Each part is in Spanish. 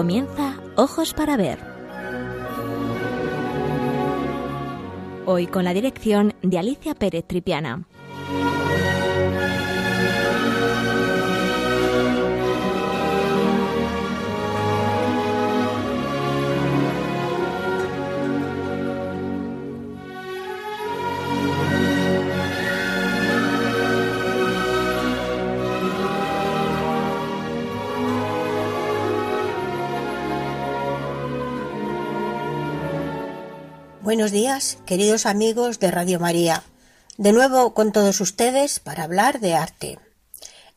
Comienza Ojos para Ver. Hoy con la dirección de Alicia Pérez Tripiana. Buenos días, queridos amigos de Radio María. De nuevo con todos ustedes para hablar de arte.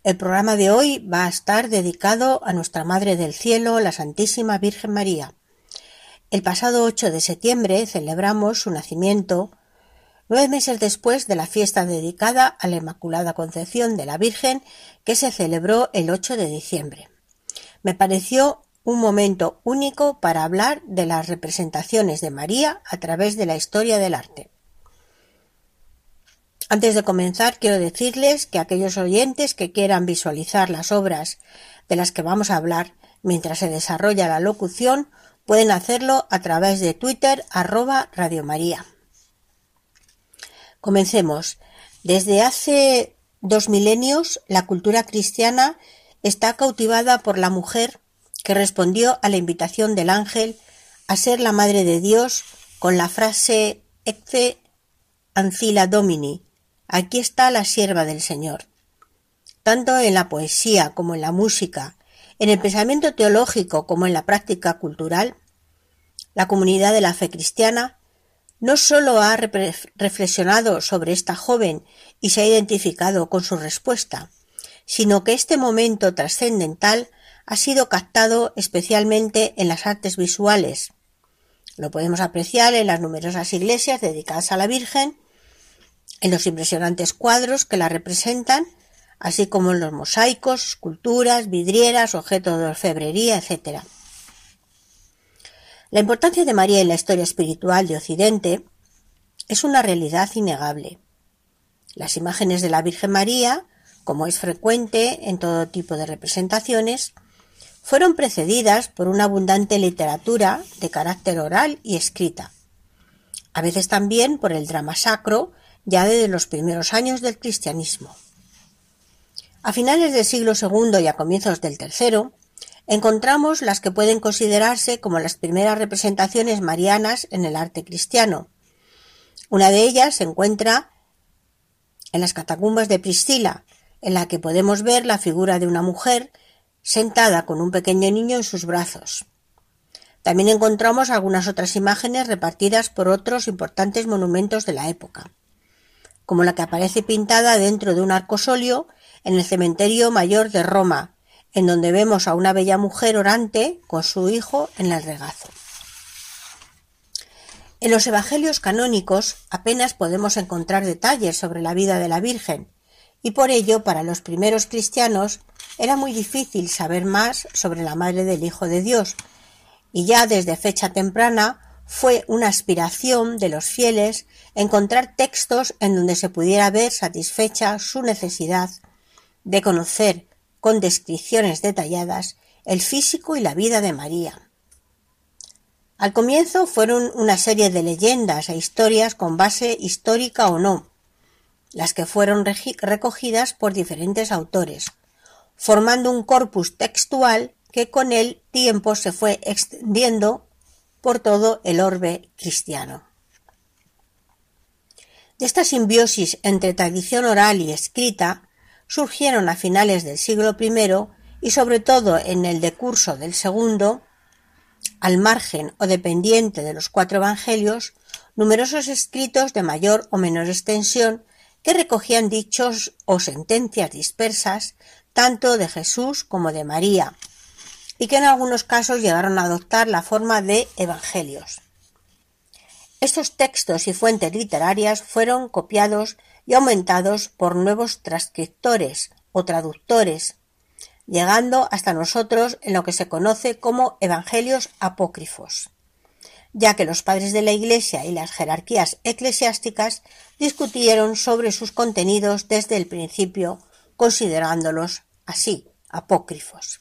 El programa de hoy va a estar dedicado a nuestra Madre del Cielo, la Santísima Virgen María. El pasado 8 de septiembre celebramos su nacimiento, nueve meses después de la fiesta dedicada a la Inmaculada Concepción de la Virgen que se celebró el 8 de diciembre. Me pareció un momento único para hablar de las representaciones de María a través de la historia del arte. Antes de comenzar, quiero decirles que aquellos oyentes que quieran visualizar las obras de las que vamos a hablar mientras se desarrolla la locución pueden hacerlo a través de Twitter arroba Radio María. Comencemos. Desde hace dos milenios la cultura cristiana está cautivada por la mujer que respondió a la invitación del ángel a ser la madre de Dios con la frase Ecce ancilla domini, aquí está la sierva del Señor. Tanto en la poesía como en la música, en el pensamiento teológico como en la práctica cultural, la comunidad de la fe cristiana no sólo ha reflexionado sobre esta joven y se ha identificado con su respuesta, sino que este momento trascendental ha sido captado especialmente en las artes visuales. Lo podemos apreciar en las numerosas iglesias dedicadas a la Virgen, en los impresionantes cuadros que la representan, así como en los mosaicos, esculturas, vidrieras, objetos de orfebrería, etc. La importancia de María en la historia espiritual de Occidente es una realidad innegable. Las imágenes de la Virgen María, como es frecuente en todo tipo de representaciones, fueron precedidas por una abundante literatura de carácter oral y escrita, a veces también por el drama sacro ya desde los primeros años del cristianismo. A finales del siglo II y a comienzos del III, encontramos las que pueden considerarse como las primeras representaciones marianas en el arte cristiano. Una de ellas se encuentra en las catacumbas de Priscila, en la que podemos ver la figura de una mujer sentada con un pequeño niño en sus brazos. También encontramos algunas otras imágenes repartidas por otros importantes monumentos de la época, como la que aparece pintada dentro de un arcosolio en el cementerio mayor de Roma, en donde vemos a una bella mujer orante con su hijo en el regazo. En los evangelios canónicos apenas podemos encontrar detalles sobre la vida de la Virgen, y por ello para los primeros cristianos era muy difícil saber más sobre la madre del Hijo de Dios, y ya desde fecha temprana fue una aspiración de los fieles encontrar textos en donde se pudiera ver satisfecha su necesidad de conocer con descripciones detalladas el físico y la vida de María. Al comienzo fueron una serie de leyendas e historias con base histórica o no, las que fueron recogidas por diferentes autores, formando un corpus textual que con el tiempo se fue extendiendo por todo el orbe cristiano. De esta simbiosis entre tradición oral y escrita surgieron a finales del siglo I y sobre todo en el decurso del segundo, al margen o dependiente de los cuatro evangelios, numerosos escritos de mayor o menor extensión que recogían dichos o sentencias dispersas tanto de Jesús como de María, y que en algunos casos llegaron a adoptar la forma de evangelios. Estos textos y fuentes literarias fueron copiados y aumentados por nuevos transcriptores o traductores, llegando hasta nosotros en lo que se conoce como evangelios apócrifos ya que los padres de la Iglesia y las jerarquías eclesiásticas discutieron sobre sus contenidos desde el principio, considerándolos así, apócrifos.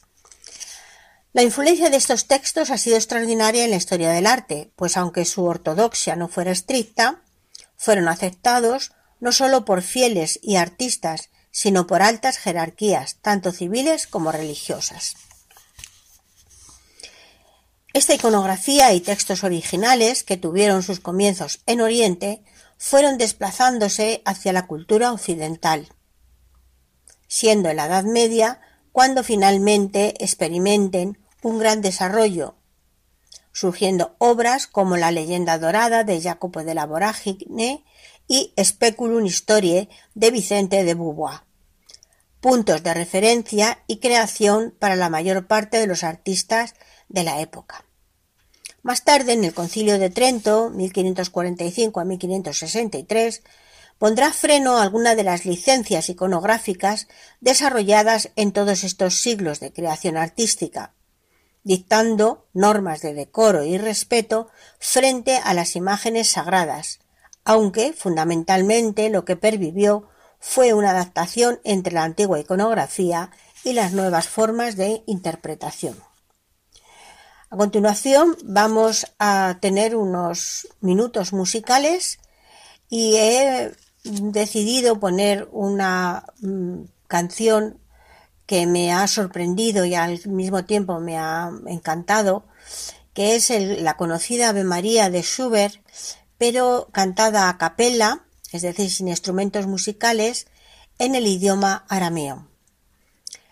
La influencia de estos textos ha sido extraordinaria en la historia del arte, pues aunque su ortodoxia no fuera estricta, fueron aceptados no sólo por fieles y artistas, sino por altas jerarquías, tanto civiles como religiosas. Esta iconografía y textos originales, que tuvieron sus comienzos en Oriente, fueron desplazándose hacia la cultura occidental, siendo en la Edad Media cuando finalmente experimenten un gran desarrollo, surgiendo obras como La leyenda dorada de Jacopo de la Voragine y Speculum Historiae de Vicente de Beauvoir, puntos de referencia y creación para la mayor parte de los artistas de la época. Más tarde, en el Concilio de Trento, 1545 a 1563, pondrá freno a alguna de las licencias iconográficas desarrolladas en todos estos siglos de creación artística, dictando normas de decoro y respeto frente a las imágenes sagradas, aunque fundamentalmente lo que pervivió fue una adaptación entre la antigua iconografía y las nuevas formas de interpretación. A continuación vamos a tener unos minutos musicales y he decidido poner una mm, canción que me ha sorprendido y al mismo tiempo me ha encantado, que es la conocida Ave María de Schubert, pero cantada a capella, es decir, sin instrumentos musicales, en el idioma arameo.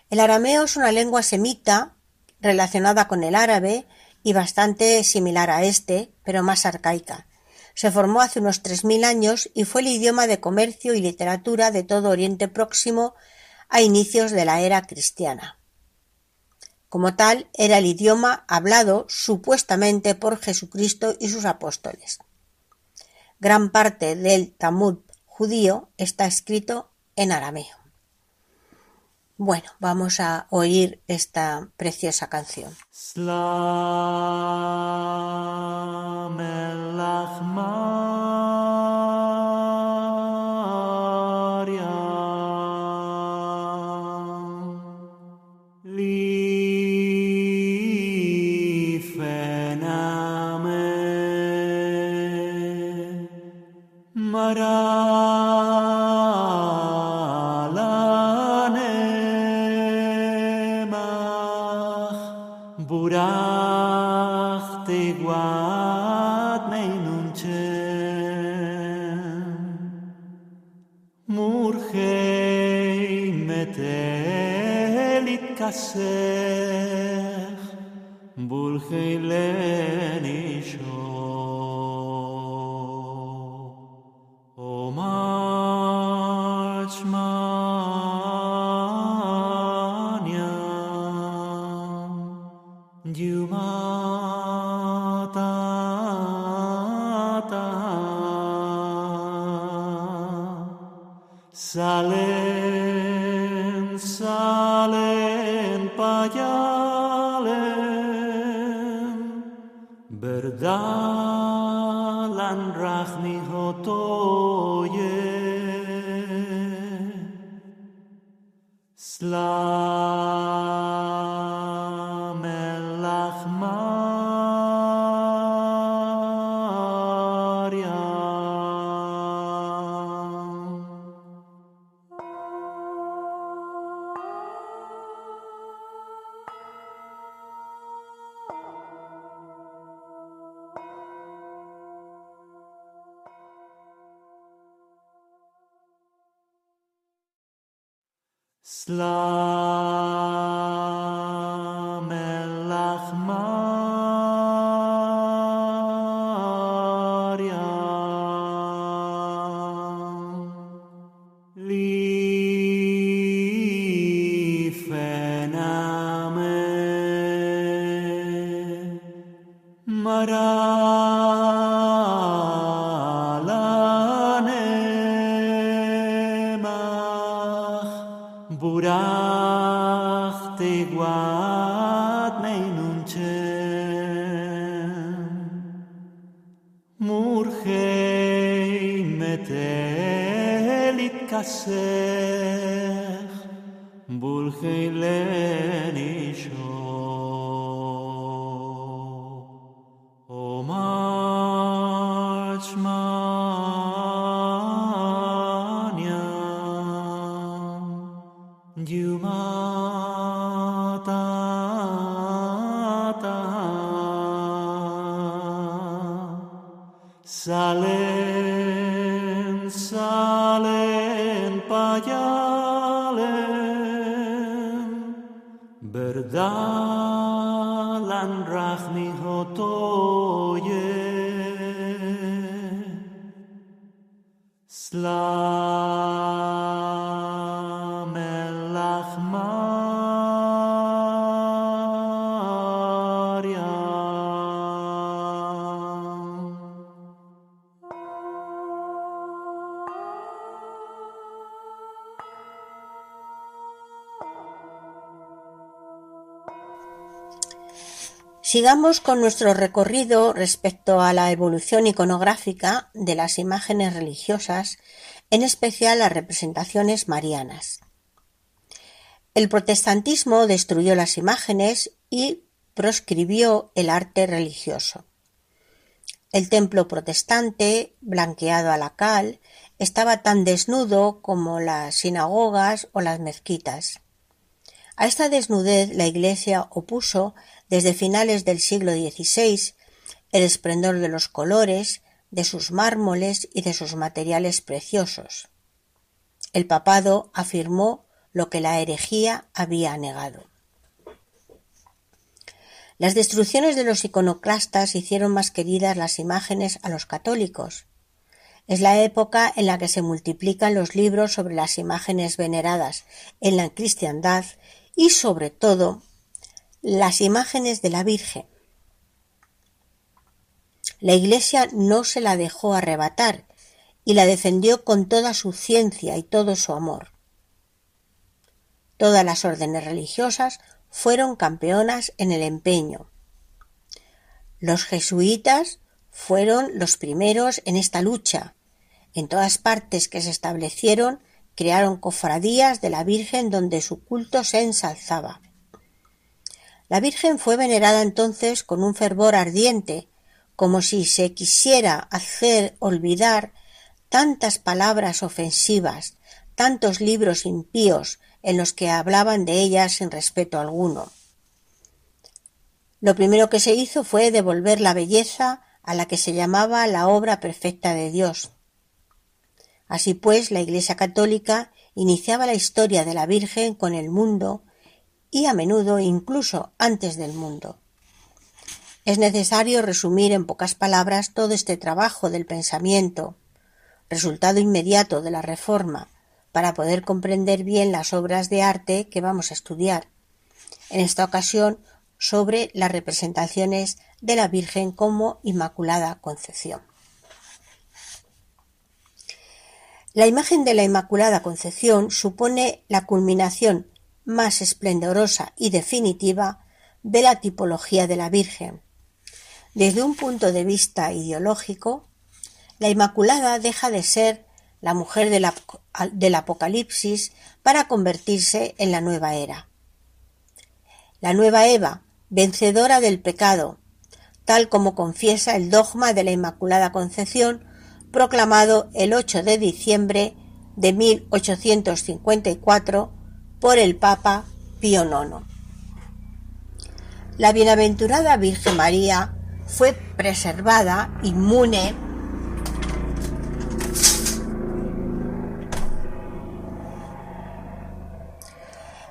El arameo es una lengua semita relacionada con el árabe y bastante similar a este, pero más arcaica. Se formó hace unos 3.000 años y fue el idioma de comercio y literatura de todo Oriente Próximo a inicios de la era cristiana. Como tal, era el idioma hablado supuestamente por Jesucristo y sus apóstoles. Gran parte del Talmud judío está escrito en arameo. Bueno, vamos a oír esta preciosa canción. Slide. Salen, salen payalen, berdalan rachmi hotoye. Slam Sigamos con nuestro recorrido respecto a la evolución iconográfica de las imágenes religiosas, en especial las representaciones marianas. El protestantismo destruyó las imágenes y proscribió el arte religioso. El templo protestante, blanqueado a la cal, estaba tan desnudo como las sinagogas o las mezquitas. A esta desnudez la Iglesia opuso desde finales del siglo XVI el esplendor de los colores, de sus mármoles y de sus materiales preciosos. El papado afirmó lo que la herejía había negado. Las destrucciones de los iconoclastas hicieron más queridas las imágenes a los católicos. Es la época en la que se multiplican los libros sobre las imágenes veneradas en la cristiandad y sobre todo las imágenes de la Virgen. La Iglesia no se la dejó arrebatar y la defendió con toda su ciencia y todo su amor. Todas las órdenes religiosas fueron campeonas en el empeño. Los jesuitas fueron los primeros en esta lucha. En todas partes que se establecieron crearon cofradías de la Virgen donde su culto se ensalzaba. La Virgen fue venerada entonces con un fervor ardiente, como si se quisiera hacer olvidar tantas palabras ofensivas, tantos libros impíos en los que hablaban de ella sin respeto alguno. Lo primero que se hizo fue devolver la belleza a la que se llamaba la obra perfecta de Dios. Así pues, la Iglesia católica iniciaba la historia de la Virgen con el mundo y a menudo incluso antes del mundo. Es necesario resumir en pocas palabras todo este trabajo del pensamiento, resultado inmediato de la Reforma, para poder comprender bien las obras de arte que vamos a estudiar. En esta ocasión sobre las representaciones de la Virgen como Inmaculada Concepción. La imagen de la Inmaculada Concepción supone la culminación más esplendorosa y definitiva de la tipología de la Virgen. Desde un punto de vista ideológico, la Inmaculada deja de ser la mujer del, Apocalipsis para convertirse en la nueva era. La nueva Eva, vencedora del pecado, tal como confiesa el dogma de la Inmaculada Concepción proclamado el 8 de diciembre de 1854 por el Papa Pío IX. La bienaventurada Virgen María fue preservada inmune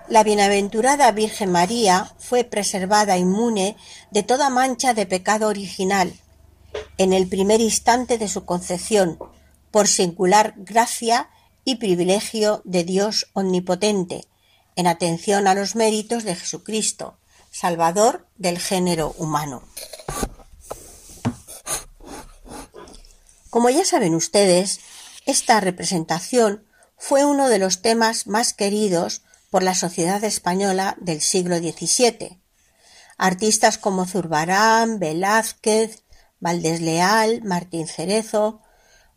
La bienaventurada Virgen María fue preservada inmune de toda mancha de pecado original en el primer instante de su concepción, por singular gracia y privilegio de Dios omnipotente, en atención a los méritos de Jesucristo, Salvador del género humano. Como ya saben ustedes, esta representación fue uno de los temas más queridos por la sociedad española del siglo XVII. Artistas como Zurbarán, Velázquez, Valdés Leal, Martín Cerezo,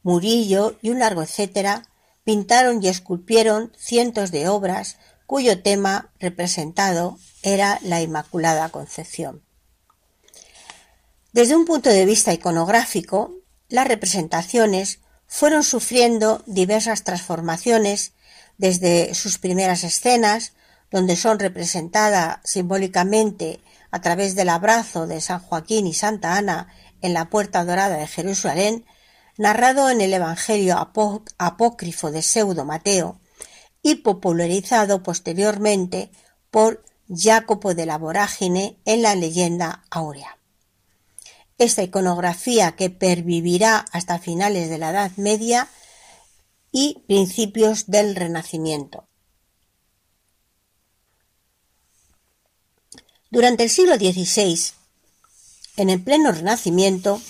Murillo y un largo etcétera pintaron y esculpieron cientos de obras cuyo tema representado era la Inmaculada Concepción. Desde un punto de vista iconográfico, las representaciones fueron sufriendo diversas transformaciones desde sus primeras escenas, donde son representadas simbólicamente a través del abrazo de San Joaquín y Santa Ana en la Puerta Dorada de Jerusalén, narrado en el Evangelio apócrifo de Pseudo Mateo y popularizado posteriormente por Jacopo de la Vorágine en la leyenda áurea. Esta iconografía que pervivirá hasta finales de la Edad Media y principios del Renacimiento. Durante el siglo XVI, en el pleno Renacimiento,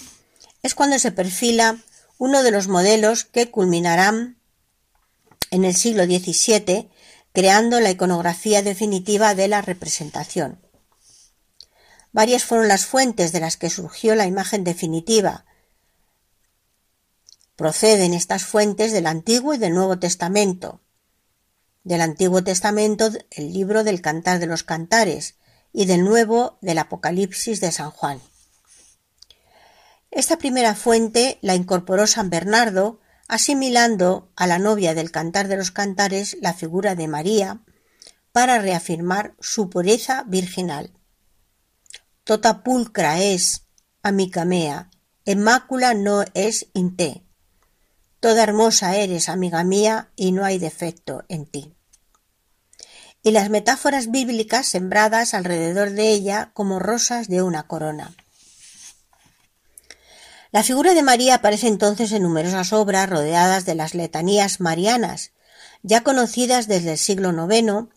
es cuando se perfila uno de los modelos que culminarán en el siglo XVII, creando la iconografía definitiva de la representación. Varias fueron las fuentes de las que surgió la imagen definitiva. Proceden estas fuentes del Antiguo y del Nuevo Testamento. Del Antiguo Testamento el libro del Cantar de los Cantares y del Nuevo del Apocalipsis de San Juan. Esta primera fuente la incorporó San Bernardo, asimilando a la novia del Cantar de los Cantares la figura de María, para reafirmar su pureza virginal. Tota pulcra es, amica mea, mácula no es in te. Toda hermosa eres, amiga mía, y no hay defecto en ti. Y las metáforas bíblicas sembradas alrededor de ella como rosas de una corona. La figura de María aparece entonces en numerosas obras rodeadas de las letanías marianas, ya conocidas desde el siglo IX,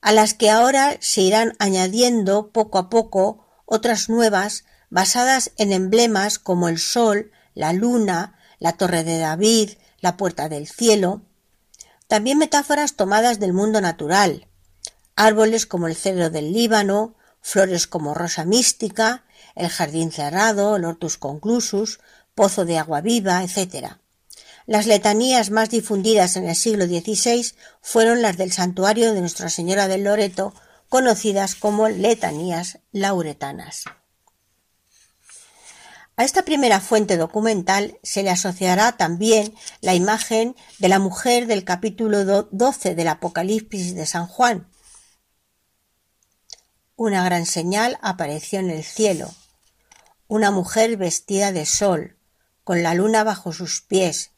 a las que ahora se irán añadiendo poco a poco otras nuevas basadas en emblemas como el sol, la luna, la torre de David, la puerta del cielo, también metáforas tomadas del mundo natural, árboles como el cedro del Líbano, flores como rosa mística, el jardín cerrado, el hortus conclusus, pozo de agua viva, etc. Las letanías más difundidas en el siglo XVI fueron las del santuario de Nuestra Señora del Loreto, conocidas como letanías lauretanas. A esta primera fuente documental se le asociará también la imagen de la mujer del capítulo 12 del Apocalipsis de San Juan. Una gran señal apareció en el cielo, una mujer vestida de sol, con la luna bajo sus pies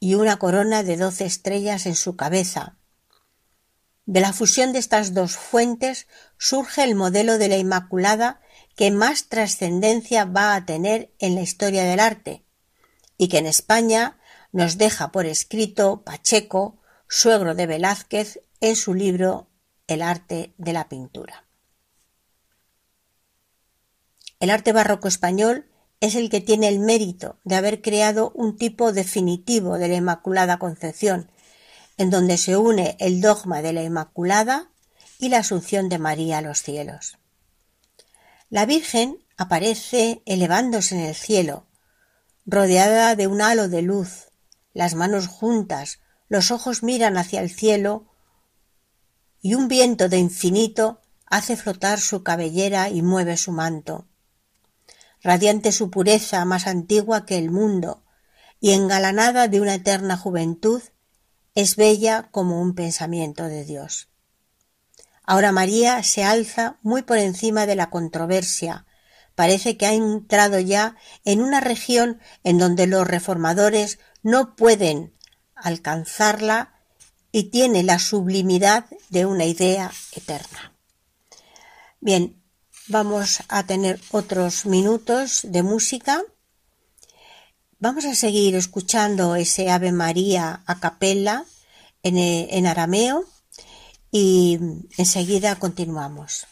y una corona de doce estrellas en su cabeza, de la fusión de estas dos fuentes surge el modelo de la Inmaculada que más trascendencia va a tener en la historia del arte y que en España nos deja por escrito Pacheco, suegro de Velázquez, en su libro El arte de la pintura. El arte barroco español es el que tiene el mérito de haber creado un tipo definitivo de la Inmaculada Concepción, en donde se une el dogma de la Inmaculada y la Asunción de María a los cielos. La Virgen aparece elevándose en el cielo, rodeada de un halo de luz, las manos juntas, los ojos miran hacia el cielo y un viento de infinito hace flotar su cabellera y mueve su manto. Radiante su pureza más antigua que el mundo y engalanada de una eterna juventud, es bella como un pensamiento de Dios. Ahora María se alza muy por encima de la controversia. Parece que ha entrado ya en una región en donde los reformadores no pueden alcanzarla y tiene la sublimidad de una idea eterna. Bien, vamos a tener otros minutos de música Vamos a seguir escuchando ese Ave María a capella en, eh, en arameo y enseguida continuamos.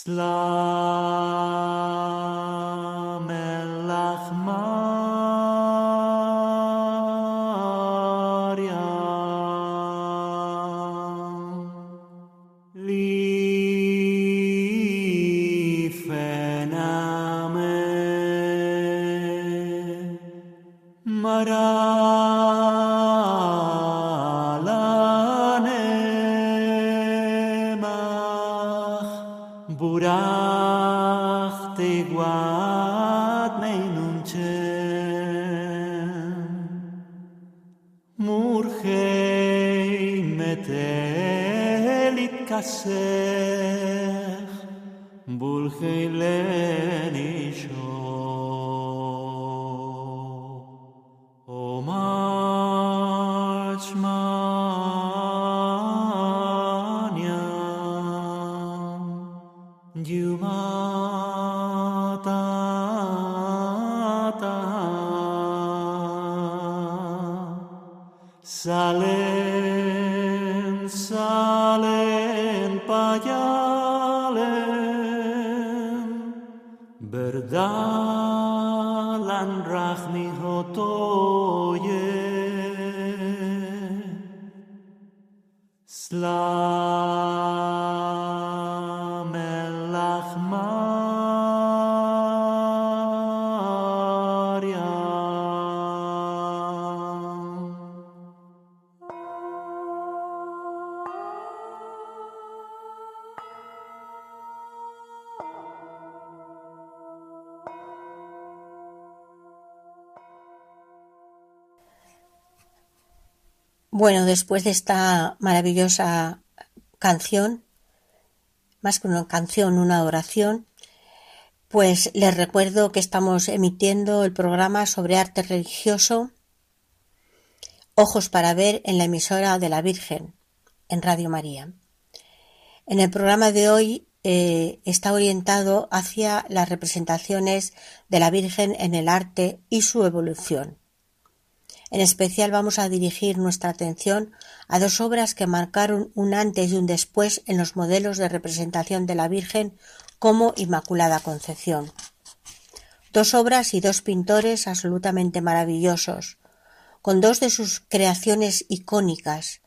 Slam Salen, salen payalen, berdalan Bueno, después de esta maravillosa canción, más que una canción, una oración, pues les recuerdo que estamos emitiendo el programa sobre arte religioso Ojos para ver en la emisora de la Virgen, en Radio María. En el programa de hoy eh, está orientado hacia las representaciones de la Virgen en el arte y su evolución. En especial vamos a dirigir nuestra atención a dos obras que marcaron un antes y un después en los modelos de representación de la Virgen como Inmaculada Concepción. Dos obras y dos pintores absolutamente maravillosos, con dos de sus creaciones icónicas.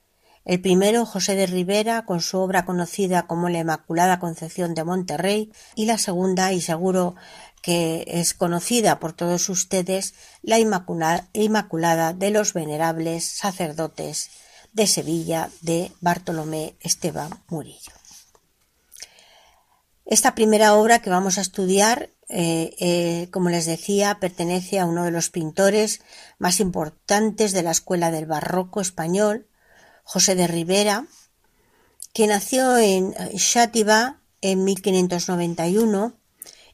El primero, José de Rivera, con su obra conocida como La Inmaculada Concepción de Monterrey, y la segunda, y seguro que es conocida por todos ustedes, la Inmaculada de los Venerables Sacerdotes de Sevilla de Bartolomé Esteban Murillo. Esta primera obra que vamos a estudiar, eh, eh, como les decía, pertenece a uno de los pintores más importantes de la escuela del barroco español, José de Rivera, que nació en Xàtiva en 1591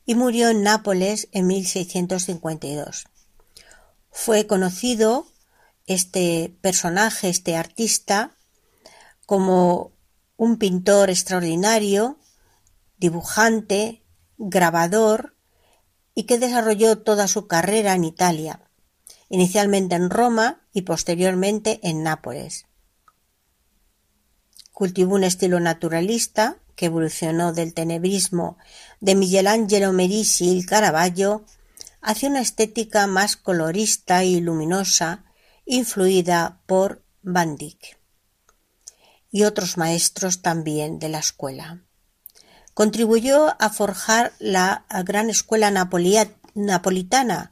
y murió en Nápoles en 1652. Fue conocido este personaje, este artista, como un pintor extraordinario, dibujante, grabador y que desarrolló toda su carrera en Italia inicialmente en Roma y posteriormente en Nápoles. Cultivó un estilo naturalista que evolucionó del tenebrismo de Michelangelo Merisi y Caravaggio hacia una estética más colorista y luminosa, influida por Van Dyck y otros maestros también de la escuela. Contribuyó a forjar la gran escuela napolitana.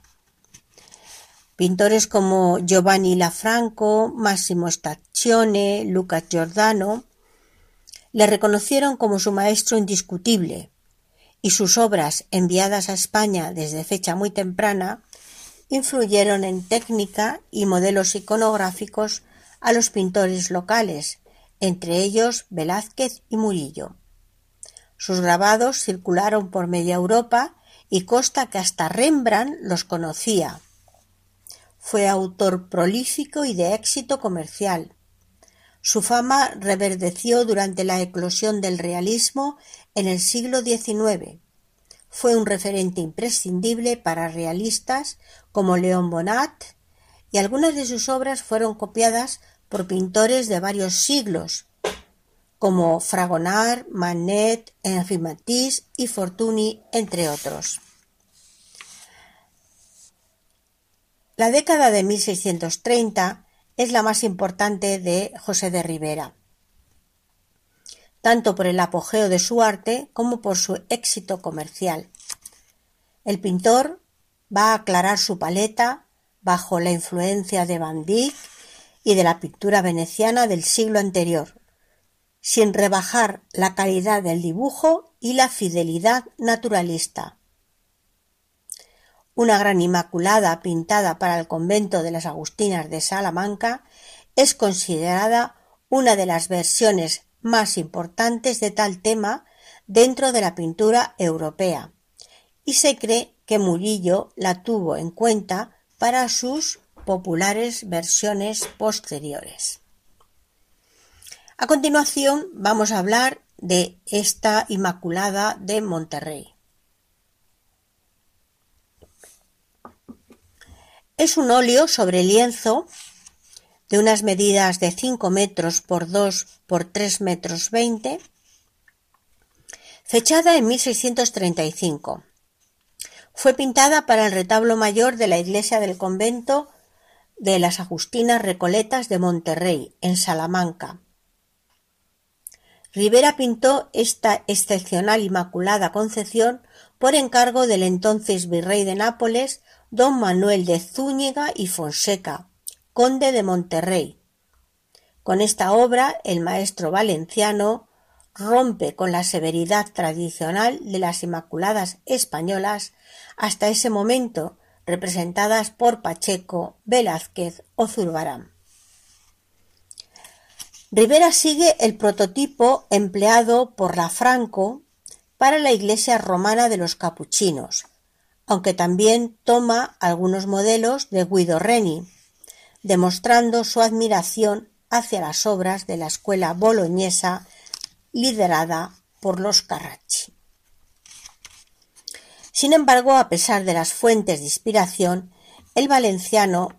Pintores como Giovanni Lafranco, Massimo Staccione, Luca Giordano le reconocieron como su maestro indiscutible, y sus obras, enviadas a España desde fecha muy temprana, influyeron en técnica y modelos iconográficos a los pintores locales, entre ellos Velázquez y Murillo. Sus grabados circularon por media Europa y consta que hasta Rembrandt los conocía. Fue autor prolífico y de éxito comercial. Su fama reverdeció durante la eclosión del realismo en el siglo XIX. Fue un referente imprescindible para realistas como León Bonnat y algunas de sus obras fueron copiadas por pintores de varios siglos, como Fragonard, Manet, Henri Matisse y Fortuny, entre otros. La década de 1630 es la más importante de José de Rivera, tanto por el apogeo de su arte como por su éxito comercial. El pintor va a aclarar su paleta bajo la influencia de Van Dyck y de la pintura veneciana del siglo anterior, sin rebajar la calidad del dibujo y la fidelidad naturalista. Una gran Inmaculada pintada para el convento de las Agustinas de Salamanca es considerada una de las versiones más importantes de tal tema dentro de la pintura europea, y se cree que Murillo la tuvo en cuenta para sus populares versiones posteriores. A continuación vamos a hablar de esta Inmaculada de Monterrey. Es un óleo sobre lienzo de unas medidas de 5 metros por 2 por 3 metros 20, fechada en 1635. Fue pintada para el retablo mayor de la iglesia del convento de las Agustinas Recoletas de Monterrey, en Salamanca, Rivera pintó esta excepcional Inmaculada Concepción por encargo del entonces virrey de Nápoles, don Manuel de Zúñiga y Fonseca, conde de Monterrey. Con esta obra el maestro valenciano rompe con la severidad tradicional de las Inmaculadas españolas hasta ese momento representadas por Pacheco, Velázquez o Zurbarán. Rivera sigue el prototipo empleado por la Franco para la iglesia romana de los capuchinos, aunque también toma algunos modelos de Guido Reni, demostrando su admiración hacia las obras de la escuela boloñesa liderada por los Carracci. Sin embargo, a pesar de las fuentes de inspiración, el valenciano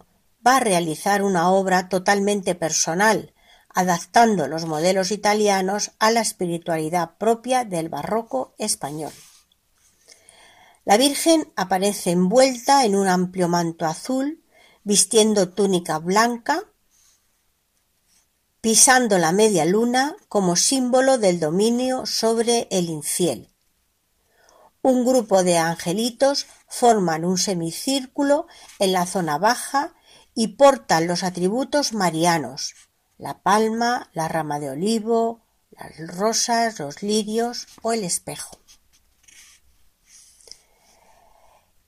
va a realizar una obra totalmente personal, adaptando los modelos italianos a la espiritualidad propia del barroco español. La Virgen aparece envuelta en un amplio manto azul, vistiendo túnica blanca, pisando la media luna como símbolo del dominio sobre el infiel. Un grupo de angelitos forman un semicírculo en la zona baja y portan los atributos marianos, la palma, la rama de olivo, las rosas, los lirios o el espejo.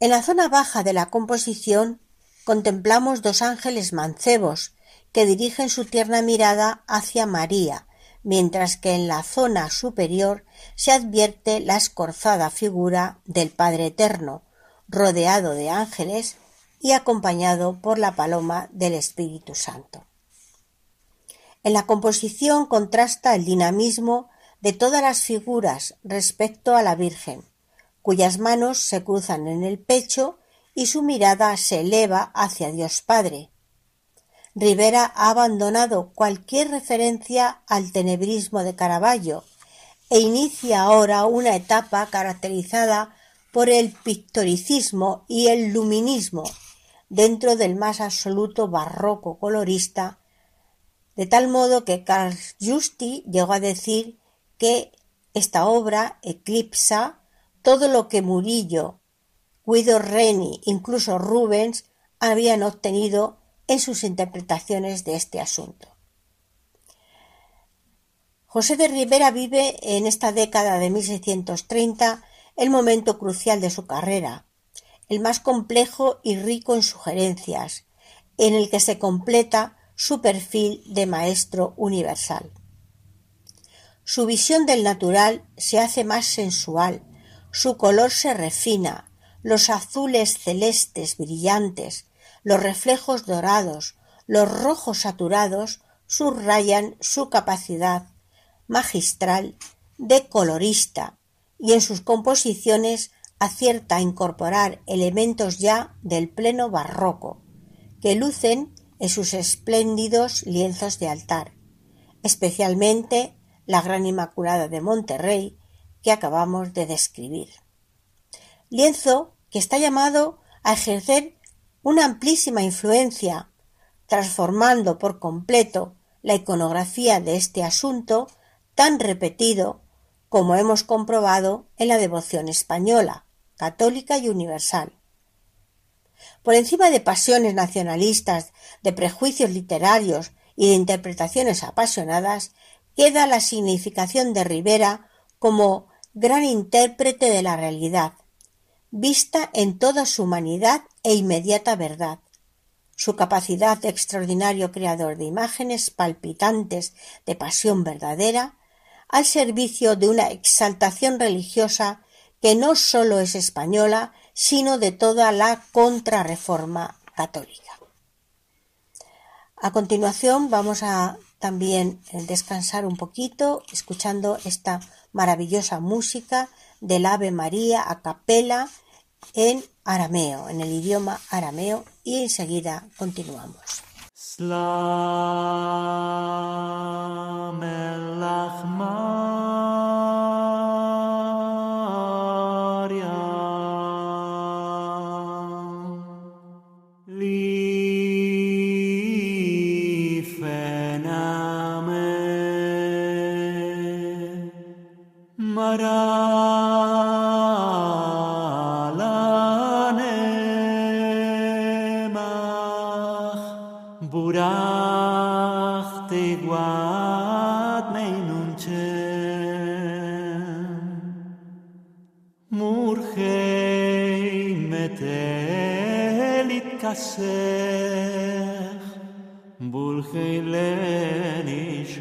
En la zona baja de la composición contemplamos dos ángeles mancebos que dirigen su tierna mirada hacia María, mientras que en la zona superior se advierte la escorzada figura del Padre Eterno, rodeado de ángeles y acompañado por la paloma del Espíritu Santo. En la composición contrasta el dinamismo de todas las figuras respecto a la Virgen, cuyas manos se cruzan en el pecho y su mirada se eleva hacia Dios Padre. Rivera ha abandonado cualquier referencia al tenebrismo de Caravaggio e inicia ahora una etapa caracterizada por el pictoricismo y el luminismo dentro del más absoluto barroco colorista, de tal modo que Carl Justi llegó a decir que esta obra eclipsa todo lo que Murillo, Guido Reni, incluso Rubens habían obtenido en sus interpretaciones de este asunto. José de Rivera vive en esta década de 1630 el momento crucial de su carrera, el más complejo y rico en sugerencias, en el que se completa su perfil de maestro universal. Su visión del natural se hace más sensual, su color se refina, los azules celestes brillantes, los reflejos dorados, los rojos saturados subrayan su capacidad magistral de colorista y en sus composiciones acierta a incorporar elementos ya del pleno barroco, que lucen en sus espléndidos lienzos de altar, especialmente la Gran Inmaculada de Monterrey que acabamos de describir. Lienzo que está llamado a ejercer una amplísima influencia, transformando por completo la iconografía de este asunto tan repetido como hemos comprobado en la devoción española, católica y universal. Por encima de pasiones nacionalistas, de prejuicios literarios y de interpretaciones apasionadas, queda la significación de Rivera como gran intérprete de la realidad, vista en toda su humanidad e inmediata verdad, su capacidad de extraordinario creador de imágenes palpitantes de pasión verdadera, al servicio de una exaltación religiosa que no sólo es española, sino de toda la contrarreforma católica. A continuación vamos a también descansar un poquito escuchando esta maravillosa música del Ave María a capela en arameo, en el idioma arameo, y enseguida continuamos. Sech, Bulchei Lenishon.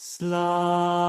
Slam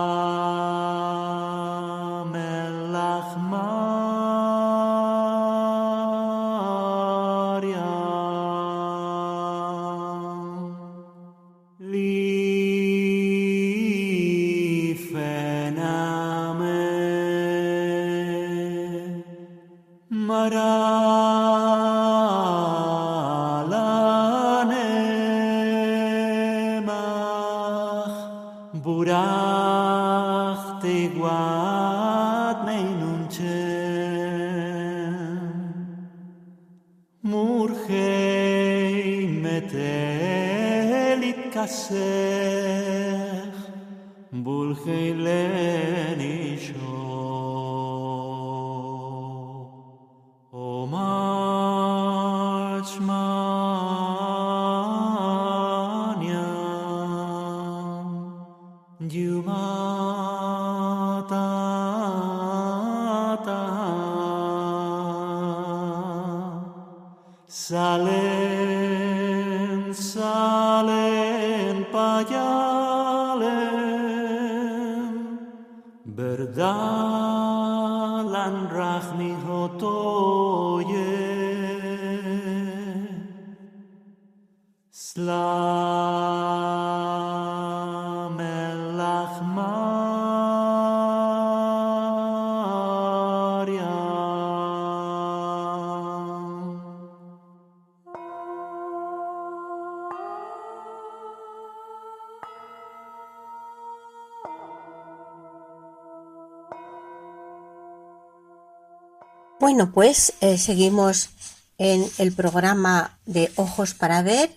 Bueno, pues eh, seguimos en el programa de Ojos para Ver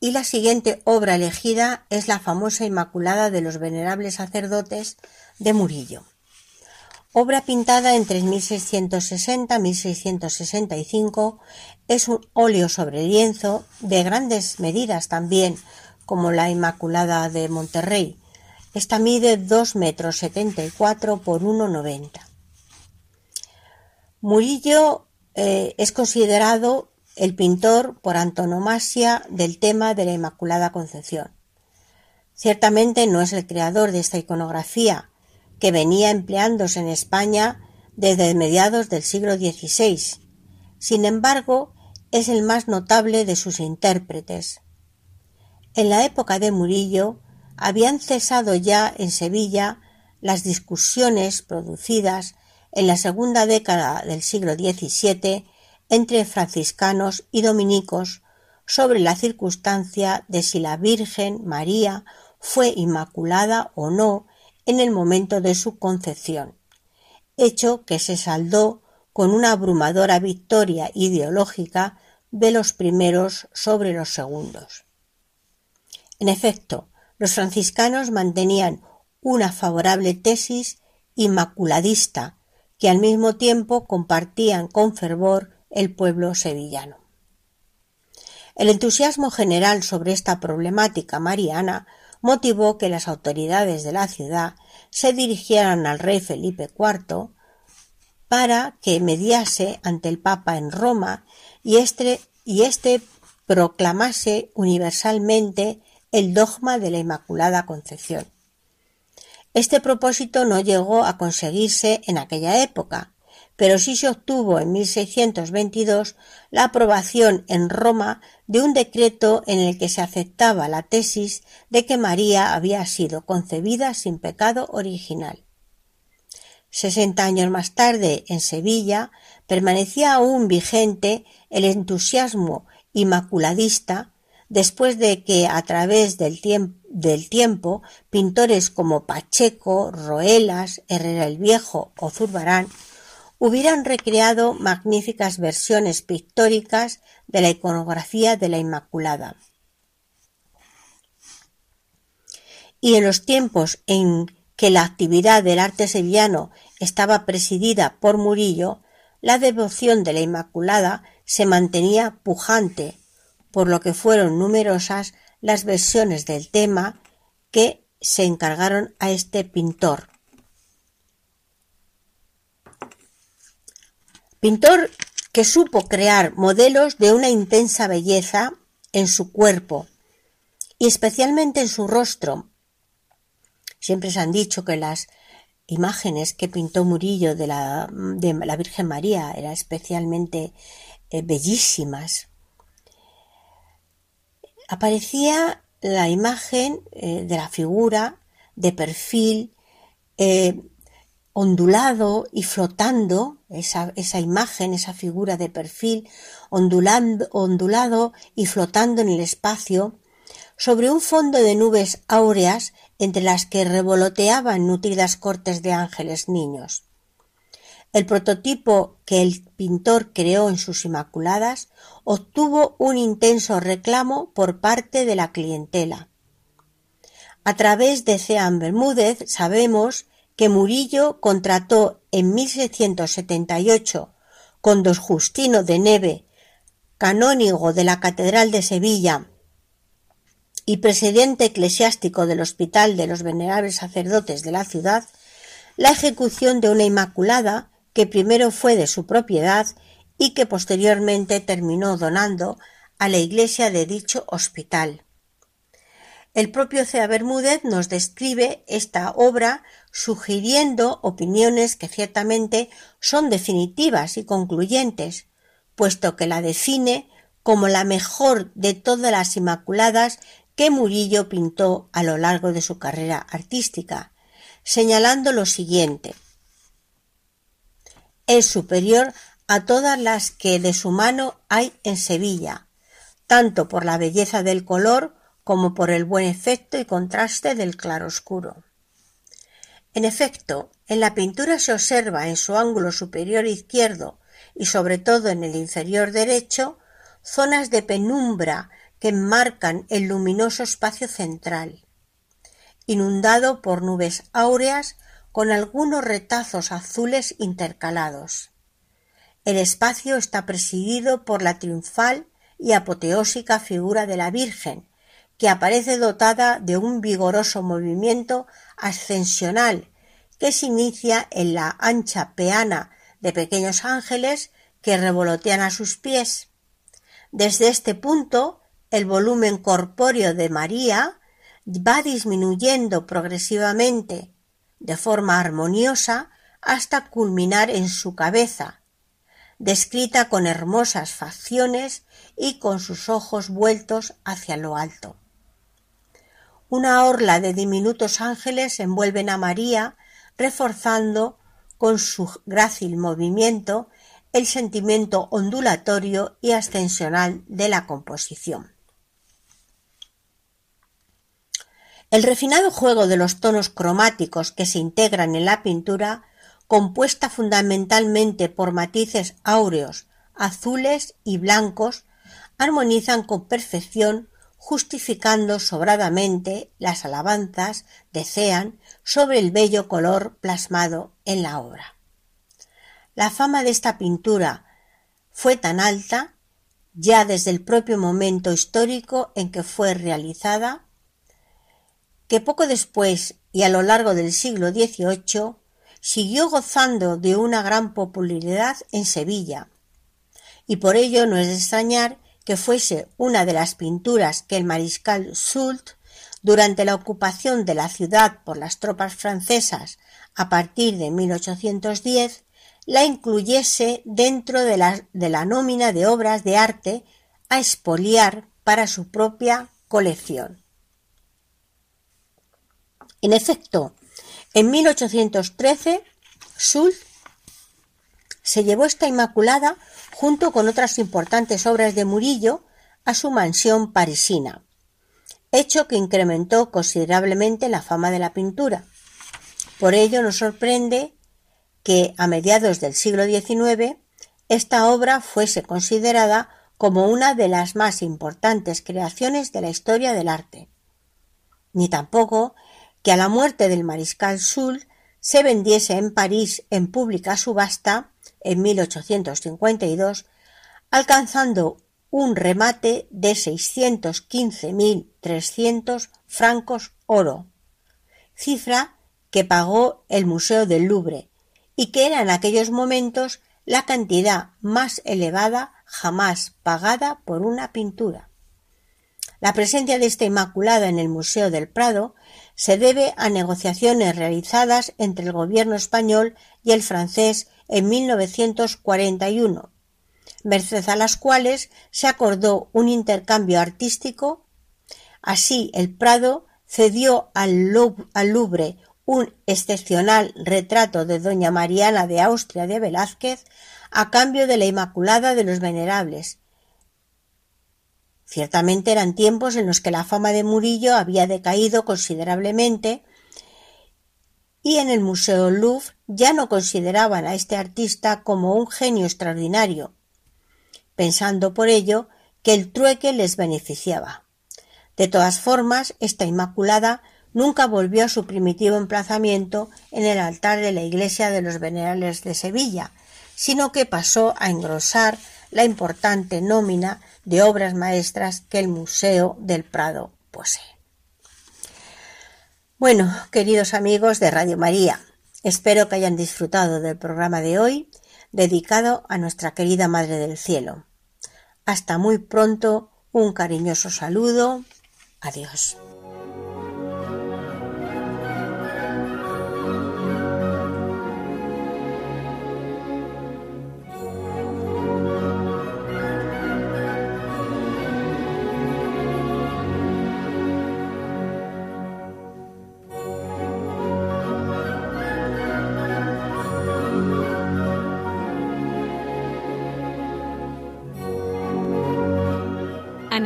y la siguiente obra elegida es la famosa Inmaculada de los Venerables Sacerdotes de Murillo. Obra pintada entre 1660 y 1665, es un óleo sobre lienzo de grandes medidas también, como la Inmaculada de Monterrey. Esta mide 2 metros 74 por 1,90. Murillo eh, es considerado el pintor por antonomasia del tema de la Inmaculada Concepción. Ciertamente no es el creador de esta iconografía, que venía empleándose en España desde mediados del siglo XVI. Sin embargo, es el más notable de sus intérpretes. En la época de Murillo habían cesado ya en Sevilla las discusiones producidas en la segunda década del siglo XVII entre franciscanos y dominicos sobre la circunstancia de si la Virgen María fue inmaculada o no en el momento de su concepción, hecho que se saldó con una abrumadora victoria ideológica de los primeros sobre los segundos. En efecto, los franciscanos mantenían una favorable tesis inmaculadista que al mismo tiempo compartían con fervor el pueblo sevillano. El entusiasmo general sobre esta problemática mariana motivó que las autoridades de la ciudad se dirigieran al rey Felipe IV para que mediase ante el Papa en Roma y este, y este proclamase universalmente el dogma de la Inmaculada Concepción. Este propósito no llegó a conseguirse en aquella época, pero sí se obtuvo en 1622 la aprobación en Roma de un decreto en el que se aceptaba la tesis de que María había sido concebida sin pecado original. Sesenta años más tarde, en Sevilla, permanecía aún vigente el entusiasmo inmaculadista después de que a través del, del, tiempo pintores como Pacheco, Roelas, Herrera el Viejo o Zurbarán hubieran recreado magníficas versiones pictóricas de la iconografía de la Inmaculada. Y en los tiempos en que la actividad del arte sevillano estaba presidida por Murillo, la devoción de la Inmaculada se mantenía pujante, por lo que fueron numerosas las versiones del tema que se encargaron a este pintor. Pintor que supo crear modelos de una intensa belleza en su cuerpo y especialmente en su rostro. Siempre se han dicho que las imágenes que pintó Murillo de la, de la Virgen María eran especialmente eh, bellísimas. Aparecía la imagen eh, de la figura de perfil eh, ondulado y flotando, esa, esa, imagen, esa figura de perfil, ondulando, ondulado y flotando en el espacio, sobre un fondo de nubes áureas entre las que revoloteaban nutridas cortes de ángeles niños. El prototipo que el pintor creó en sus Inmaculadas obtuvo un intenso reclamo por parte de la clientela. A través de Ceán Bermúdez sabemos que Murillo contrató en 1678 con don Justino de Neve, canónigo de la Catedral de Sevilla y presidente eclesiástico del Hospital de los Venerables Sacerdotes de la ciudad, la ejecución de una Inmaculada que primero fue de su propiedad y que posteriormente terminó donando a la iglesia de dicho hospital. El propio Cea Bermúdez nos describe esta obra sugiriendo opiniones que ciertamente son definitivas y concluyentes, puesto que la define como la mejor de todas las Inmaculadas que Murillo pintó a lo largo de su carrera artística, señalando lo siguiente. Es superior a todas las que de su mano hay en Sevilla, tanto por la belleza del color como por el buen efecto y contraste del claroscuro. En efecto, en la pintura se observa en su ángulo superior izquierdo y sobre todo en el inferior derecho zonas de penumbra que enmarcan el luminoso espacio central, inundado por nubes áureas con algunos retazos azules intercalados. El espacio está presidido por la triunfal y apoteósica figura de la Virgen, que aparece dotada de un vigoroso movimiento ascensional que se inicia en la ancha peana de pequeños ángeles que revolotean a sus pies. Desde este punto, el volumen corpóreo de María va disminuyendo progresivamente, de forma armoniosa, hasta culminar en su cabeza, descrita con hermosas facciones y con sus ojos vueltos hacia lo alto. Una orla de diminutos ángeles envuelven a María, reforzando con su grácil movimiento el sentimiento ondulatorio y ascensional de la composición. El refinado juego de los tonos cromáticos que se integran en la pintura, compuesta fundamentalmente por matices áureos, azules y blancos, armonizan con perfección justificando sobradamente las alabanzas de Cean sobre el bello color plasmado en la obra. La fama de esta pintura fue tan alta, ya desde el propio momento histórico en que fue realizada, que poco después y a lo largo del siglo XVIII siguió gozando de una gran popularidad en Sevilla, y por ello no es de extrañar que fuese una de las pinturas que el mariscal Soult durante la ocupación de la ciudad por las tropas francesas a partir de 1810, la incluyese dentro de la, de la nómina de obras de arte a expoliar para su propia colección. En efecto, en 1813, Sul se llevó esta Inmaculada junto con otras importantes obras de Murillo a su mansión parisina, hecho que incrementó considerablemente la fama de la pintura. Por ello nos sorprende que a mediados del siglo XIX esta obra fuese considerada como una de las más importantes creaciones de la historia del arte. Ni tampoco que a la muerte del mariscal Soult se vendiese en París en pública subasta en 1852, alcanzando un remate de 615.300 francos oro, cifra que pagó el Museo del Louvre y que era en aquellos momentos la cantidad más elevada jamás pagada por una pintura. La presencia de esta Inmaculada en el Museo del Prado se debe a negociaciones realizadas entre el gobierno español y el francés en 1941, merced a las cuales se acordó un intercambio artístico. Así, el Prado cedió al Louvre un excepcional retrato de doña Mariana de Austria de Velázquez a cambio de la Inmaculada de los Venerables. Ciertamente eran tiempos en los que la fama de Murillo había decaído considerablemente y en el Museo Louvre ya no consideraban a este artista como un genio extraordinario, pensando por ello que el trueque les beneficiaba. De todas formas, esta Inmaculada nunca volvió a su primitivo emplazamiento en el altar de la iglesia de los Venerables de Sevilla, sino que pasó a engrosar la importante nómina de obras maestras que el Museo del Prado posee. Bueno, queridos amigos de Radio María, espero que hayan disfrutado del programa de hoy dedicado a nuestra querida Madre del Cielo. Hasta muy pronto, un cariñoso saludo. Adiós.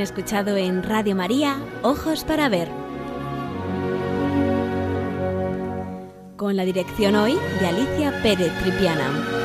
Escuchado en Radio María Ojos para Ver. Con la dirección hoy de Alicia Pérez Tripiana.